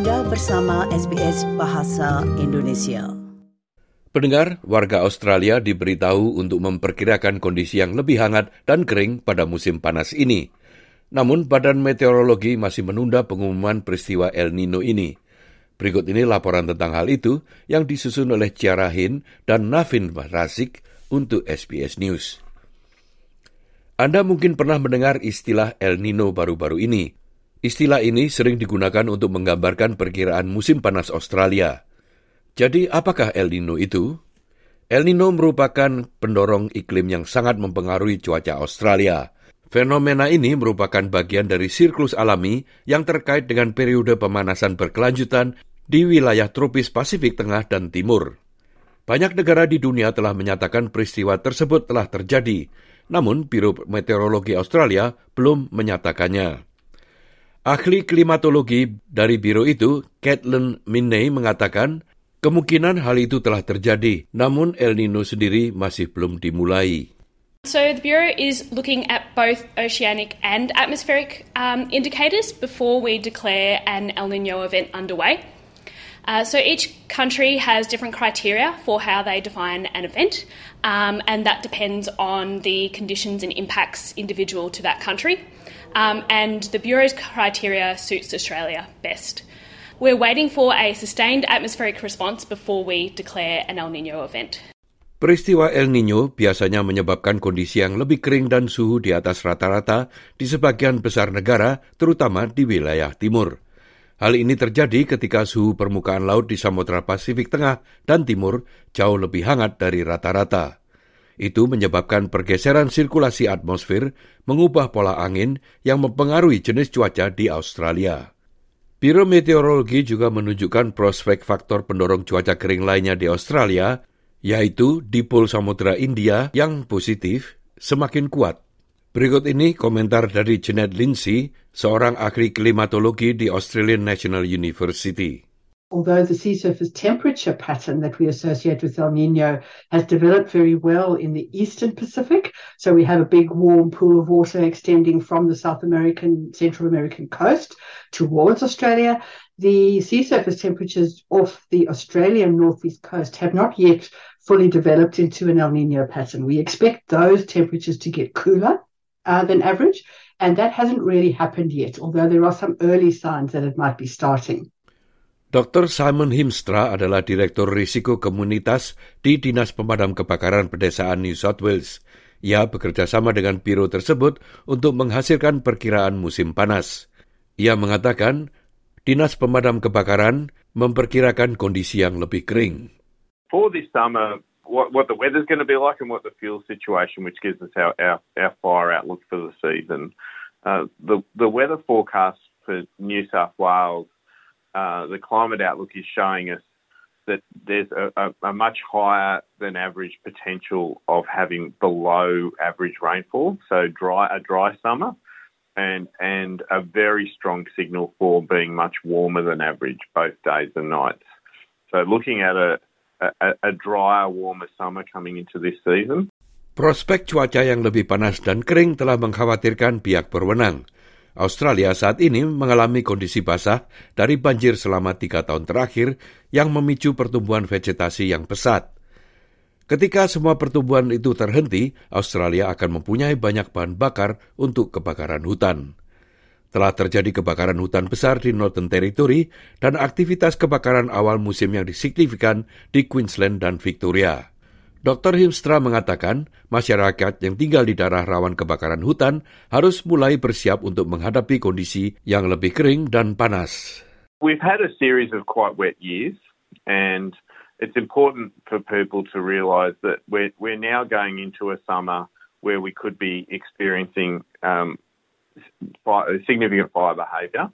Anda bersama SBS Bahasa Indonesia. Pendengar, warga Australia diberitahu untuk memperkirakan kondisi yang lebih hangat dan kering pada musim panas ini. Namun, Badan Meteorologi masih menunda pengumuman peristiwa El Nino ini. Berikut ini laporan tentang hal itu yang disusun oleh Ciara Hin dan Navin Rasik untuk SBS News. Anda mungkin pernah mendengar istilah El Nino baru-baru ini. Istilah ini sering digunakan untuk menggambarkan perkiraan musim panas Australia. Jadi, apakah El Nino itu? El Nino merupakan pendorong iklim yang sangat mempengaruhi cuaca Australia. Fenomena ini merupakan bagian dari siklus alami yang terkait dengan periode pemanasan berkelanjutan di wilayah tropis Pasifik Tengah dan Timur. Banyak negara di dunia telah menyatakan peristiwa tersebut telah terjadi, namun Biro Meteorologi Australia belum menyatakannya. Ahli klimatologi dari biro itu, Caitlin Minney mengatakan, kemungkinan hal itu telah terjadi, namun El Nino sendiri masih belum dimulai. So the Bureau is looking at both oceanic and atmospheric um, indicators before we declare an El Nino event underway. Uh, so each country has different criteria for how they define an event, um, and that depends on the conditions and impacts individual to that country. Um, and the Bureau's criteria suits Australia best. We're waiting for a sustained atmospheric response before we declare an El Nino event. Peristiwa El Nino biasanya menyebabkan kondisi yang lebih kering dan suhu di atas rata-rata di sebagian besar negara, terutama di wilayah timur. Hal ini terjadi ketika suhu permukaan laut di Samudra Pasifik Tengah dan Timur jauh lebih hangat dari rata-rata. Itu menyebabkan pergeseran sirkulasi atmosfer mengubah pola angin yang mempengaruhi jenis cuaca di Australia. Biro Meteorologi juga menunjukkan prospek faktor pendorong cuaca kering lainnya di Australia, yaitu dipol Samudra India yang positif semakin kuat. Berikut ini komentar dari Janet Lindsay, seorang ahli klimatologi di Australian National University. although the sea surface temperature pattern that we associate with El Nino has developed very well in the eastern Pacific, so we have a big warm pool of water extending from the South American, Central American coast towards Australia, the sea surface temperatures off the Australian northeast coast have not yet fully developed into an El Nino pattern. We expect those temperatures to get cooler uh, than average, and that hasn't really happened yet, although there are some early signs that it might be starting. Dr. Simon Himstra adalah Direktur Risiko Komunitas di Dinas Pemadam Kebakaran Pedesaan New South Wales. Ia bekerja sama dengan biro tersebut untuk menghasilkan perkiraan musim panas. Ia mengatakan, Dinas Pemadam Kebakaran memperkirakan kondisi yang lebih kering. For this summer, what, what the weather's going to be like and what the fuel situation, which gives us our, our, our fire outlook for the season. Uh, the, the weather forecast for New South Wales uh, the climate outlook is showing us that there's a, a, a, much higher than average potential of having below average rainfall, so dry a dry summer, and and a very strong signal for being much warmer than average both days and nights. So looking at a a, a drier, warmer summer coming into this season. Prospek cuaca yang lebih panas dan kering telah mengkhawatirkan pihak berwenang. Australia saat ini mengalami kondisi basah dari banjir selama tiga tahun terakhir yang memicu pertumbuhan vegetasi yang pesat. Ketika semua pertumbuhan itu terhenti, Australia akan mempunyai banyak bahan bakar untuk kebakaran hutan. Telah terjadi kebakaran hutan besar di Northern Territory dan aktivitas kebakaran awal musim yang disignifikan di Queensland dan Victoria. Dr. Himstra mengatakan masyarakat yang tinggal di daerah rawan kebakaran hutan harus mulai bersiap untuk menghadapi kondisi yang lebih kering dan panas. We've had a series of quite wet years and it's important for people to realise that we're, we're now going into a summer where we could be experiencing um, significant fire behaviour.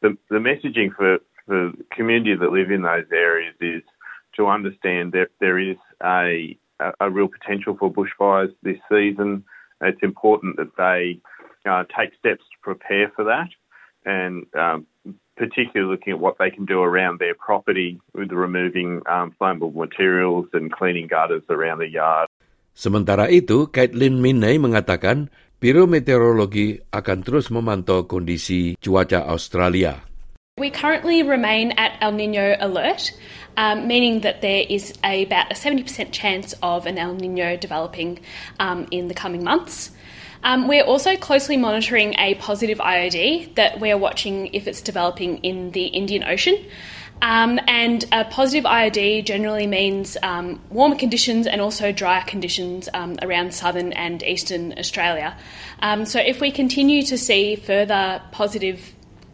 The, the messaging for, the community that live in those areas is to understand that there is a a, real potential for bushfires this season. It's important that they uh, take steps to prepare for that and um, particularly looking at what they can do around their property with removing um, flammable materials and cleaning gutters around the yard. Sementara itu, Caitlin Minney mengatakan Biro Meteorologi akan terus memantau kondisi cuaca Australia. We currently remain at El Nino alert, um, meaning that there is a, about a 70% chance of an El Nino developing um, in the coming months. Um, we're also closely monitoring a positive IOD that we're watching if it's developing in the Indian Ocean. Um, and a positive IOD generally means um, warmer conditions and also drier conditions um, around southern and eastern Australia. Um, so, if we continue to see further positive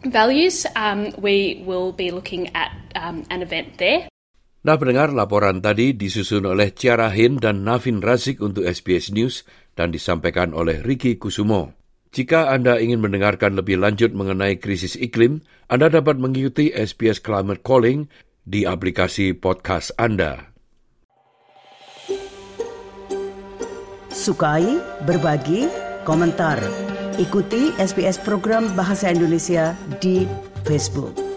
values, um, we will be looking at um, an event there. Nah, pendengar laporan tadi disusun oleh Ciara Hin dan Navin Razik untuk SBS News dan disampaikan oleh Ricky Kusumo. Jika Anda ingin mendengarkan lebih lanjut mengenai krisis iklim, Anda dapat mengikuti SBS Climate Calling di aplikasi podcast Anda. Sukai, berbagi, komentar. Ikuti SBS program Bahasa Indonesia di Facebook.